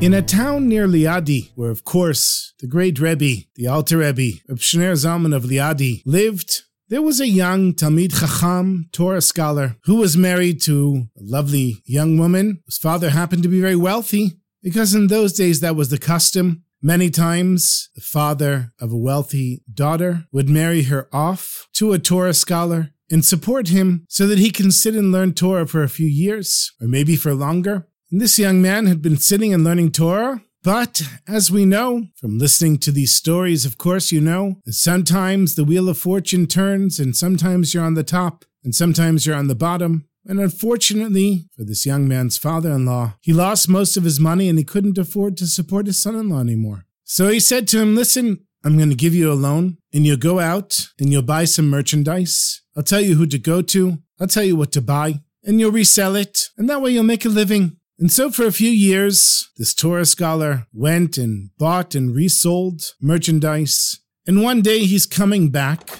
In a town near Liadi, where of course the great Rebbe, the Alter Rebbe, Reb Shneur Zalman of Liadi, lived, there was a young Talmid Chacham, Torah scholar, who was married to a lovely young woman whose father happened to be very wealthy, because in those days that was the custom. Many times, the father of a wealthy daughter would marry her off to a Torah scholar and support him so that he can sit and learn Torah for a few years, or maybe for longer. And this young man had been sitting and learning Torah, but as we know from listening to these stories, of course, you know that sometimes the wheel of fortune turns, and sometimes you're on the top, and sometimes you're on the bottom. And unfortunately for this young man's father in law, he lost most of his money and he couldn't afford to support his son in law anymore. So he said to him, Listen, I'm going to give you a loan, and you'll go out and you'll buy some merchandise. I'll tell you who to go to, I'll tell you what to buy, and you'll resell it, and that way you'll make a living. And so for a few years, this Torah scholar went and bought and resold merchandise. And one day he's coming back.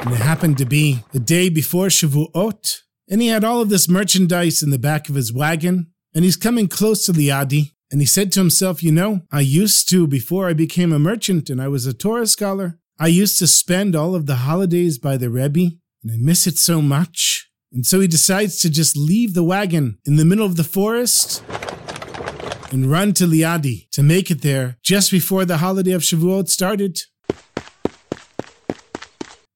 And it happened to be the day before Shavuot. And he had all of this merchandise in the back of his wagon. And he's coming close to Liadi. And he said to himself, You know, I used to, before I became a merchant and I was a Torah scholar, I used to spend all of the holidays by the Rebbe. And I miss it so much. And so he decides to just leave the wagon in the middle of the forest and run to Liadi to make it there just before the holiday of Shavuot started.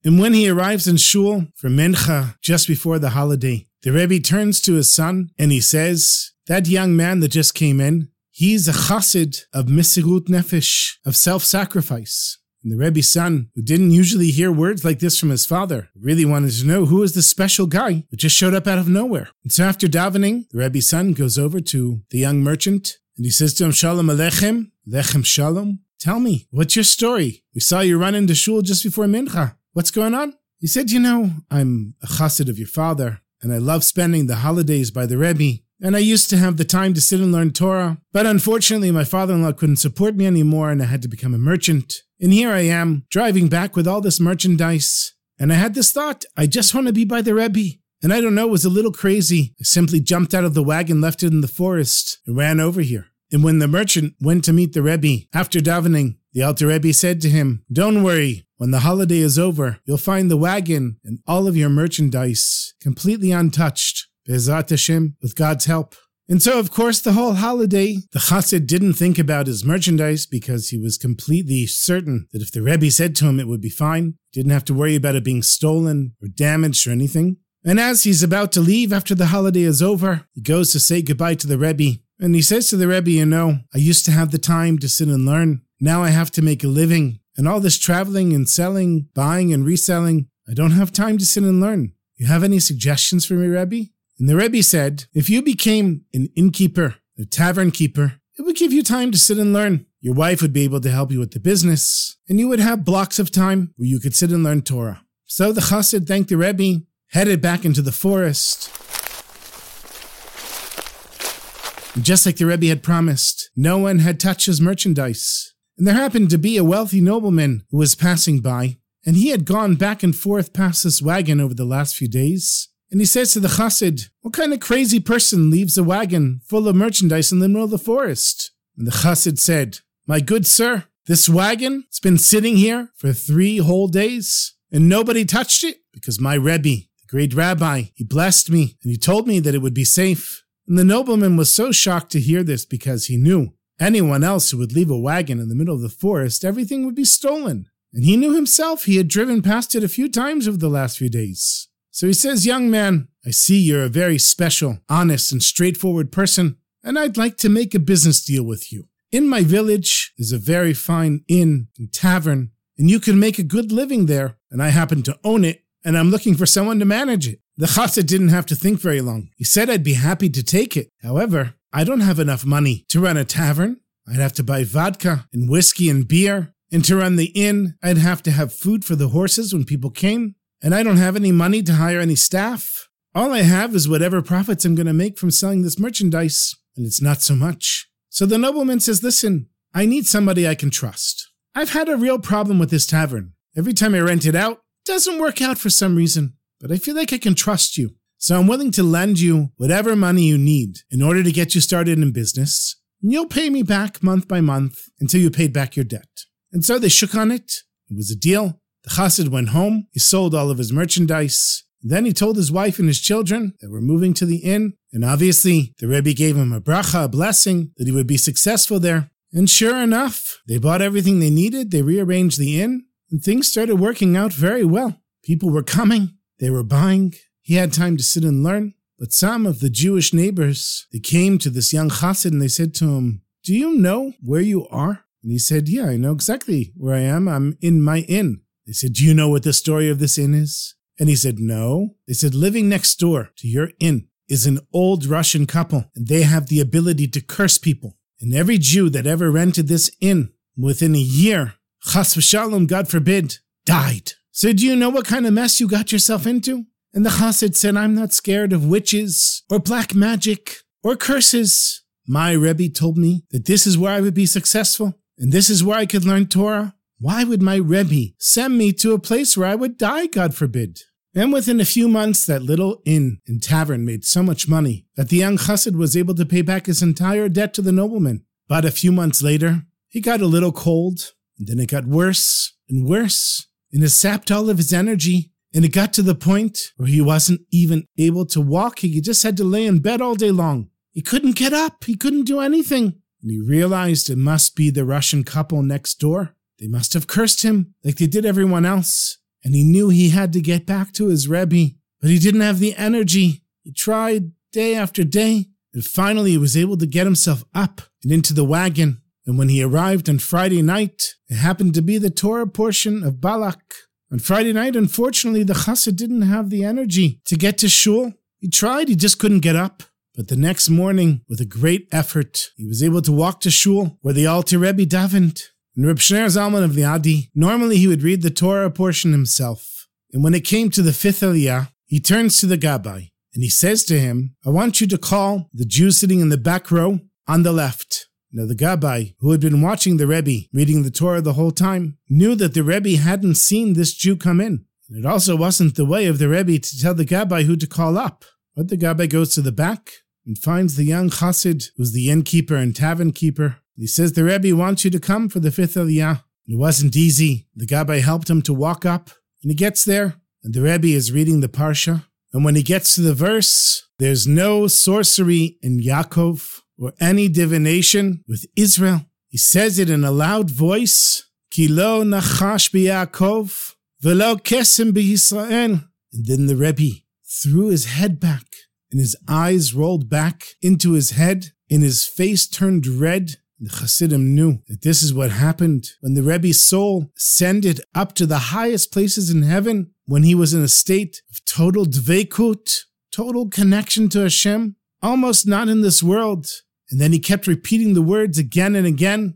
And when he arrives in Shul for Mincha just before the holiday, the Rebbe turns to his son and he says, That young man that just came in, he's a chassid of Mesirut Nefesh, of self sacrifice. And the Rebbe's son, who didn't usually hear words like this from his father, really wanted to know who was this special guy that just showed up out of nowhere. And so after davening, the Rebbe's son goes over to the young merchant and he says to him, Shalom Aleichem, Lechem Shalom. Tell me, what's your story? We saw you run into shul just before Mincha. What's going on? He said, You know, I'm a chassid of your father, and I love spending the holidays by the Rebbe, and I used to have the time to sit and learn Torah. But unfortunately, my father in law couldn't support me anymore, and I had to become a merchant. And here I am, driving back with all this merchandise. And I had this thought I just want to be by the Rebbe. And I don't know, it was a little crazy. I simply jumped out of the wagon, left it in the forest, and ran over here. And when the merchant went to meet the Rebbe after davening, the Alter Rebbe said to him, Don't worry, when the holiday is over, you'll find the wagon and all of your merchandise completely untouched. B'ezrat Hashem, with God's help. And so, of course, the whole holiday, the chassid didn't think about his merchandise because he was completely certain that if the Rebbe said to him it would be fine, didn't have to worry about it being stolen or damaged or anything. And as he's about to leave after the holiday is over, he goes to say goodbye to the Rebbe. And he says to the Rebbe, You know, I used to have the time to sit and learn. Now I have to make a living. And all this traveling and selling, buying and reselling, I don't have time to sit and learn. You have any suggestions for me, Rebbe? And the Rebbe said, if you became an innkeeper, a tavern keeper, it would give you time to sit and learn. Your wife would be able to help you with the business, and you would have blocks of time where you could sit and learn Torah. So the chassid thanked the Rebbe, headed back into the forest. And just like the Rebbe had promised, no one had touched his merchandise. And there happened to be a wealthy nobleman who was passing by, and he had gone back and forth past this wagon over the last few days. And he says to the chassid, What kind of crazy person leaves a wagon full of merchandise in the middle of the forest? And the chassid said, My good sir, this wagon has been sitting here for three whole days, and nobody touched it because my Rebbe, the great rabbi, he blessed me and he told me that it would be safe. And the nobleman was so shocked to hear this because he knew anyone else who would leave a wagon in the middle of the forest, everything would be stolen. And he knew himself he had driven past it a few times over the last few days. So he says, Young man, I see you're a very special, honest, and straightforward person, and I'd like to make a business deal with you. In my village is a very fine inn and tavern, and you can make a good living there, and I happen to own it, and I'm looking for someone to manage it. The chassid didn't have to think very long. He said I'd be happy to take it. However, I don't have enough money to run a tavern. I'd have to buy vodka and whiskey and beer. And to run the inn, I'd have to have food for the horses when people came. And I don't have any money to hire any staff. All I have is whatever profits I'm going to make from selling this merchandise. And it's not so much. So the nobleman says, Listen, I need somebody I can trust. I've had a real problem with this tavern. Every time I rent it out, it doesn't work out for some reason but I feel like I can trust you. So I'm willing to lend you whatever money you need in order to get you started in business. And you'll pay me back month by month until you paid back your debt. And so they shook on it. It was a deal. The chassid went home. He sold all of his merchandise. Then he told his wife and his children that we're moving to the inn. And obviously, the Rebbe gave him a bracha, a blessing, that he would be successful there. And sure enough, they bought everything they needed. They rearranged the inn and things started working out very well. People were coming. They were buying. He had time to sit and learn. But some of the Jewish neighbors, they came to this young chassid and they said to him, Do you know where you are? And he said, Yeah, I know exactly where I am. I'm in my inn. They said, Do you know what the story of this inn is? And he said, No. They said, Living next door to your inn is an old Russian couple, and they have the ability to curse people. And every Jew that ever rented this inn within a year, chas v'shalom, God forbid, died. So do you know what kind of mess you got yourself into? And the chassid said, I'm not scared of witches or black magic or curses. My Rebbe told me that this is where I would be successful and this is where I could learn Torah. Why would my Rebbe send me to a place where I would die, God forbid? And within a few months, that little inn and tavern made so much money that the young chassid was able to pay back his entire debt to the nobleman. But a few months later, he got a little cold, and then it got worse and worse and it sapped all of his energy. And it got to the point where he wasn't even able to walk. He just had to lay in bed all day long. He couldn't get up. He couldn't do anything. And he realized it must be the Russian couple next door. They must have cursed him like they did everyone else. And he knew he had to get back to his Rebbe, but he didn't have the energy. He tried day after day, and finally he was able to get himself up and into the wagon. And when he arrived on Friday night, it happened to be the Torah portion of Balak. On Friday night, unfortunately, the chassid didn't have the energy to get to shul. He tried, he just couldn't get up. But the next morning, with a great effort, he was able to walk to shul where the Alter Rebbe davened. And Reb Shneur Zalman of Liadi, normally he would read the Torah portion himself. And when it came to the fifth Aliyah, he turns to the Gabbai and he says to him, I want you to call the Jew sitting in the back row on the left. Now, the Gabbai, who had been watching the Rebbe reading the Torah the whole time, knew that the Rebbe hadn't seen this Jew come in. And it also wasn't the way of the Rebbe to tell the Gabbai who to call up. But the Gabbai goes to the back and finds the young Chassid, who's the innkeeper and tavern keeper. He says, The Rebbe wants you to come for the fifth Aliyah. It wasn't easy. The Gabbai helped him to walk up, and he gets there, and the Rebbe is reading the Parsha. And when he gets to the verse, there's no sorcery in Yaakov or any divination with Israel. He says it in a loud voice, Ki lo nachash b'Yaakov, velo kesem b'Yisrael. And then the Rebbe threw his head back, and his eyes rolled back into his head, and his face turned red. The Hasidim knew that this is what happened when the Rebbe's soul ascended up to the highest places in heaven, when he was in a state of total dveikut, total connection to Hashem, almost not in this world, and then he kept repeating the words again and again.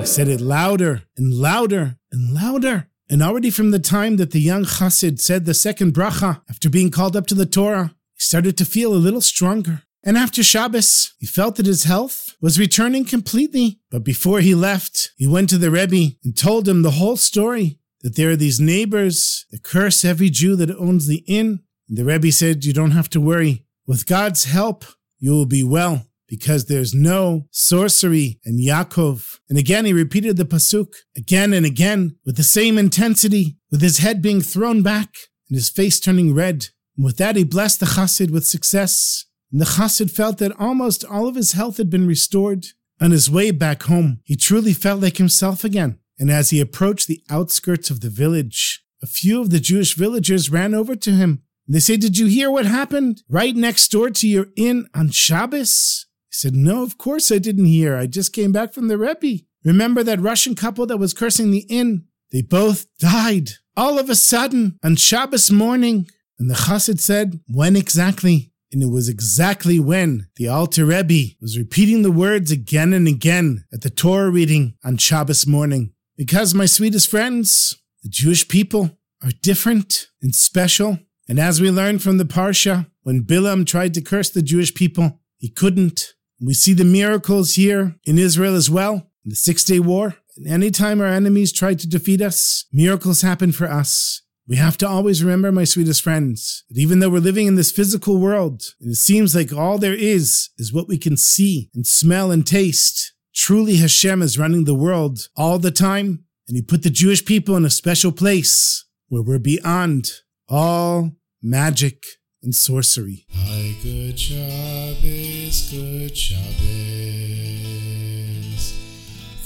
He said it louder and louder and louder. And already from the time that the young chassid said the second bracha after being called up to the Torah, he started to feel a little stronger. And after Shabbos, he felt that his health was returning completely. But before he left, he went to the Rebbe and told him the whole story that there are these neighbors that curse every Jew that owns the inn And the Rebbe said, You don't have to worry. With God's help, you will be well because there's no sorcery in Yaakov. And again, he repeated the Pasuk again and again with the same intensity, with his head being thrown back and his face turning red. With that, he blessed the Chassid with success. And the Chassid felt that almost all of his health had been restored. On his way back home, he truly felt like himself again. And as he approached the outskirts of the village, a few of the Jewish villagers ran over to him they said, Did you hear what happened right next door to your inn on Shabbos? He said, No, of course I didn't hear. I just came back from the Rebbe. Remember that Russian couple that was cursing the inn? They both died all of a sudden on Shabbos morning. And the chassid said, When exactly? And it was exactly when the Alter Rebbe was repeating the words again and again at the Torah reading on Shabbos morning. Because, my sweetest friends, the Jewish people are different and special. And as we learned from the Parsha, when Bilam tried to curse the Jewish people, he couldn't. We see the miracles here in Israel as well, in the Six Day War. And anytime our enemies tried to defeat us, miracles happen for us. We have to always remember, my sweetest friends, that even though we're living in this physical world, and it seems like all there is is what we can see and smell and taste, truly Hashem is running the world all the time, and He put the Jewish people in a special place where we're beyond all magic and sorcery. Hi, good Shabbos, good Shabbos,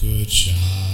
good Shabbos.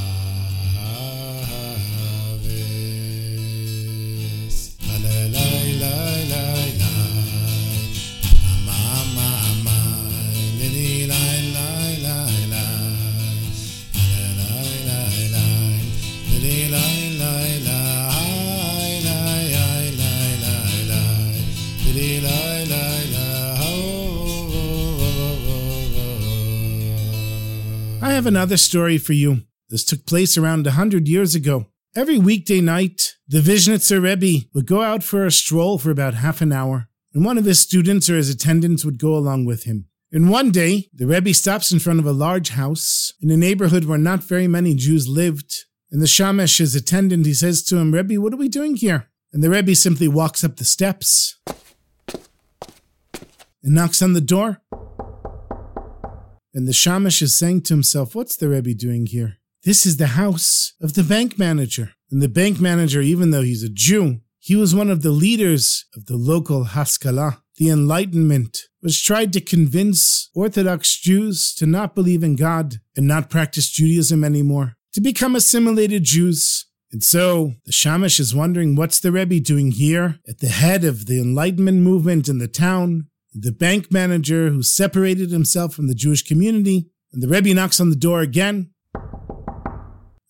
Another story for you. This took place around a hundred years ago. Every weekday night, the Vizhnitzer Rebbe would go out for a stroll for about half an hour, and one of his students or his attendants would go along with him. And one day, the Rebbe stops in front of a large house in a neighborhood where not very many Jews lived. And the Shamash, his attendant, he says to him, Rebbe, what are we doing here? And the Rebbe simply walks up the steps and knocks on the door. And the Shamash is saying to himself, What's the Rebbe doing here? This is the house of the bank manager. And the bank manager, even though he's a Jew, he was one of the leaders of the local Haskalah, the Enlightenment, which tried to convince Orthodox Jews to not believe in God and not practice Judaism anymore, to become assimilated Jews. And so the Shamash is wondering what's the Rebbe doing here at the head of the Enlightenment movement in the town, the bank manager who separated himself from the Jewish community, and the Rebbe knocks on the door again.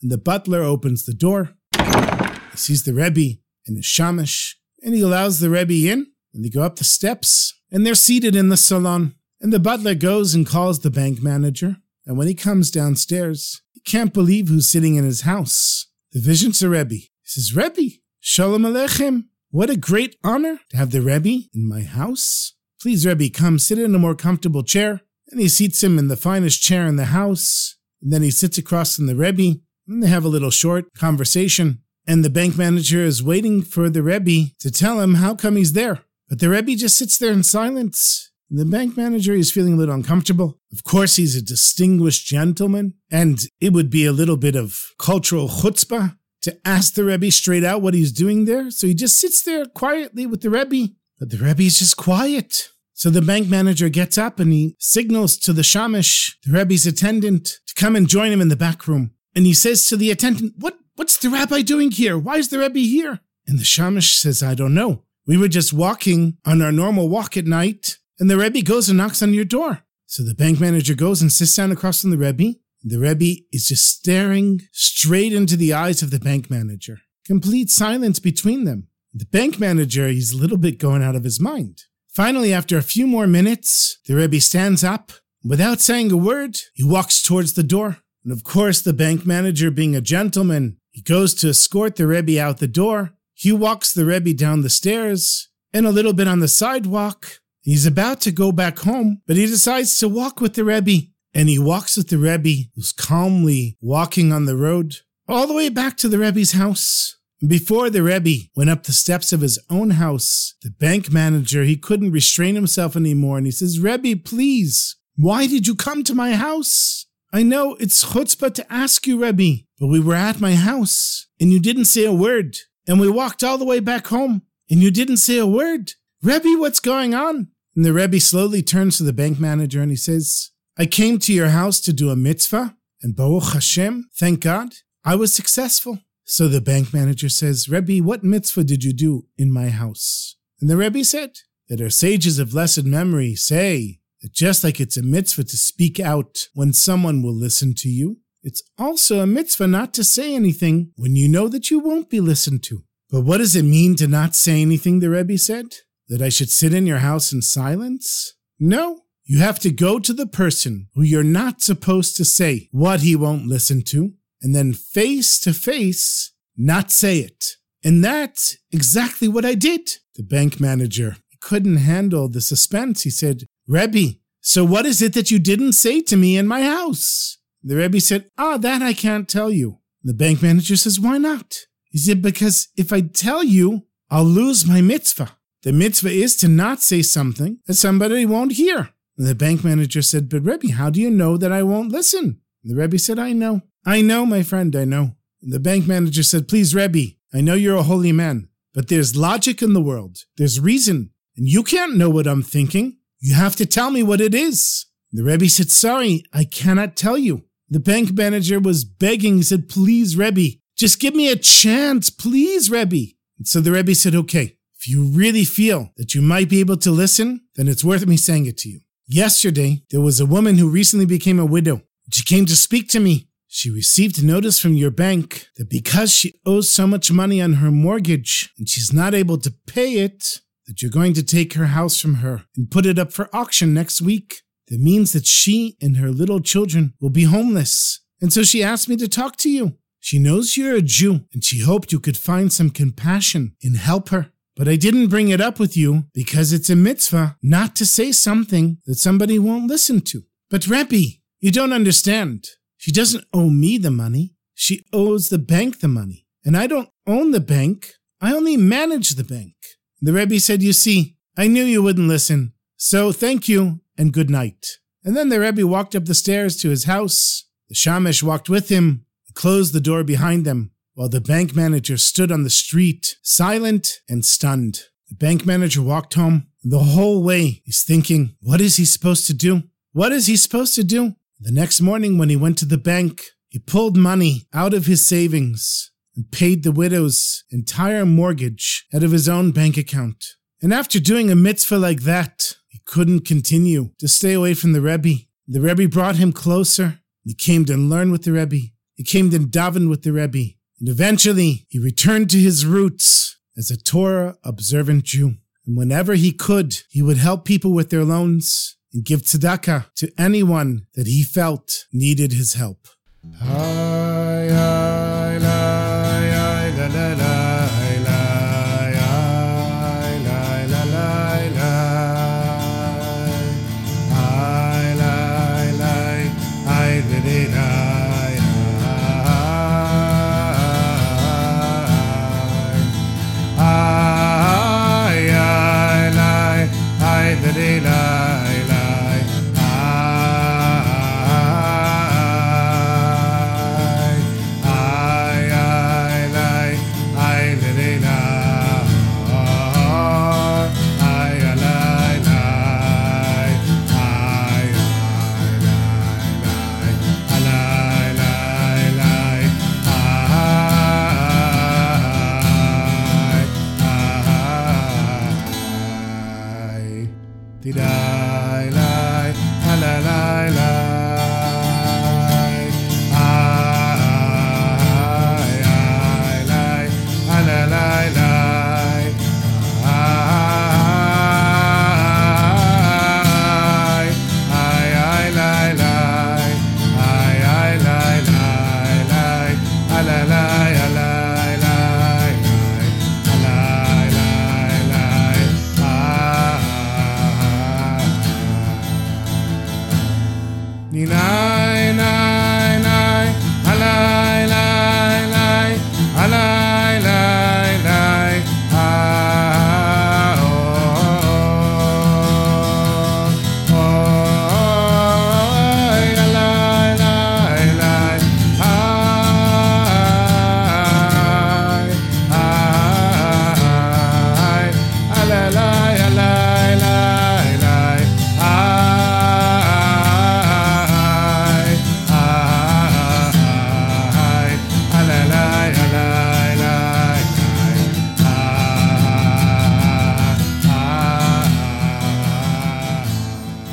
And the butler opens the door. He sees the Rebbe and his shamash, and he allows the Rebbe in, and they go up the steps, and they're seated in the salon. And the butler goes and calls the bank manager, and when he comes downstairs, he can't believe who's sitting in his house. The Vizhnitzer Rebbe. He says, Rebbe, Shalom Aleichem. What a great honor to have the Rebbe in my house. Please, Rebbe, come sit in a more comfortable chair. And he seats him in the finest chair in the house. And then he sits across from the Rebbe. And they have a little short conversation. And the bank manager is waiting for the Rebbe to tell him how come he's there. But the Rebbe just sits there in silence. And the bank manager is feeling a little uncomfortable. Of course, he's a distinguished gentleman, and it would be a little bit of cultural chutzpah to ask the Rebbe straight out what he's doing there. So he just sits there quietly with the Rebbe but the Rebbe is just quiet. So the bank manager gets up and he signals to the shamash, the Rebbe's attendant, to come and join him in the back room. And he says to the attendant, What what's the rabbi doing here? Why is the Rebbe here? And the shamash says, I don't know. We were just walking on our normal walk at night, and the Rebbe goes and knocks on your door. So the bank manager goes and sits down across from the Rebbe. The Rebbe is just staring straight into the eyes of the bank manager. Complete silence between them. The bank manager, is a little bit going out of his mind. Finally, after a few more minutes, the Rebbe stands up. Without saying a word, he walks towards the door. And of course, the bank manager, being a gentleman, he goes to escort the Rebbe out the door. He walks the Rebbe down the stairs and a little bit on the sidewalk. He's about to go back home, but he decides to walk with the Rebbe. And he walks with the Rebbe, who's calmly walking on the road, all the way back to the Rebbe's house. Before the Rebbe went up the steps of his own house, the bank manager, he couldn't restrain himself anymore and he says, Rebbe, please, why did you come to my house? I know it's chutzpah to ask you, Rebbe, but we were at my house and you didn't say a word. And we walked all the way back home and you didn't say a word. Rebbe, what's going on? And the Rebbe slowly turns to the bank manager and he says, I came to your house to do a mitzvah and Baruch Hashem, thank God, I was successful. So the bank manager says, Rebbe, what mitzvah did you do in my house? And the Rebbe said that our sages of blessed memory say that just like it's a mitzvah to speak out when someone will listen to you, it's also a mitzvah not to say anything when you know that you won't be listened to. But what does it mean to not say anything, the Rebbe said? That I should sit in your house in silence? No. You have to go to the person who you're not supposed to say what he won't listen to, and then face to face, not say it. And that's exactly what I did. The bank manager couldn't handle the suspense. He said, Rebbe, so what is it that you didn't say to me in my house? The Rebbe said, Ah, that I can't tell you. The bank manager says, Why not? He said, Because if I tell you, I'll lose my mitzvah. The mitzvah is to not say something that somebody won't hear. The bank manager said, But Rebbe, how do you know that I won't listen? The Rebbe said, I know. I know, my friend, I know. The bank manager said, Please, Rebbe, I know you're a holy man, but there's logic in the world. There's reason. And you can't know what I'm thinking. You have to tell me what it is. The Rebbe said, Sorry, I cannot tell you. The bank manager was begging. He said, Please, Rebbe, just give me a chance. Please, Rebbe. And so the Rebbe said, Okay, if you really feel that you might be able to listen, then it's worth me saying it to you. Yesterday, there was a woman who recently became a widow. She came to speak to me. She received notice from your bank that because she owes so much money on her mortgage and she's not able to pay it, that you're going to take her house from her and put it up for auction next week. That means that she and her little children will be homeless. And so she asked me to talk to you. She knows you're a Jew and she hoped you could find some compassion and help her. But I didn't bring it up with you because it's a mitzvah not to say something that somebody won't listen to. But Rebbe, you don't understand. She doesn't owe me the money. She owes the bank the money. And I don't own the bank. I only manage the bank. The Rebbe said, You see, I knew you wouldn't listen. So thank you and good night. And then the Rebbe walked up the stairs to his house. The Shamish walked with him and closed the door behind them while the bank manager stood on the street, silent and stunned. The bank manager walked home. The whole way he's thinking, what is he supposed to do? What is he supposed to do? The next morning, when he went to the bank, he pulled money out of his savings and paid the widow's entire mortgage out of his own bank account. And after doing a mitzvah like that, he couldn't continue to stay away from the Rebbe. The Rebbe brought him closer. He came to learn with the Rebbe. He came to daven with the Rebbe. And eventually, he returned to his roots as a Torah observant Jew. And whenever he could, he would help people with their loans and give tzedakah to anyone that he felt needed his help.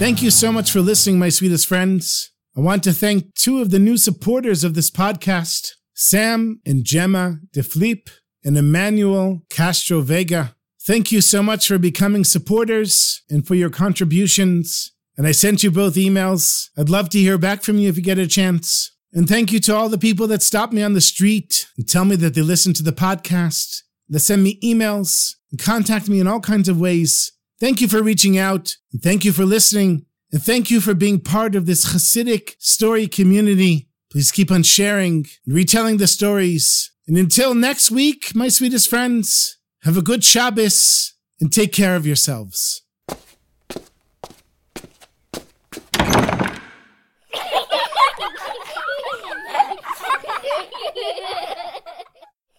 Thank you so much for listening, my sweetest friends. I want to thank two of the new supporters of this podcast, Sam and Gemma DeFleep and Emmanuel Castro Vega. Thank you so much for becoming supporters and for your contributions. And I sent you both emails. I'd love to hear back from you if you get a chance. And thank you to all the people that stop me on the street and tell me that they listen to the podcast, that send me emails and contact me in all kinds of ways. Thank you for reaching out. And thank you for listening. And thank you for being part of this Hasidic story community. Please keep on sharing and retelling the stories. And until next week, my sweetest friends, have a good Shabbos and take care of yourselves.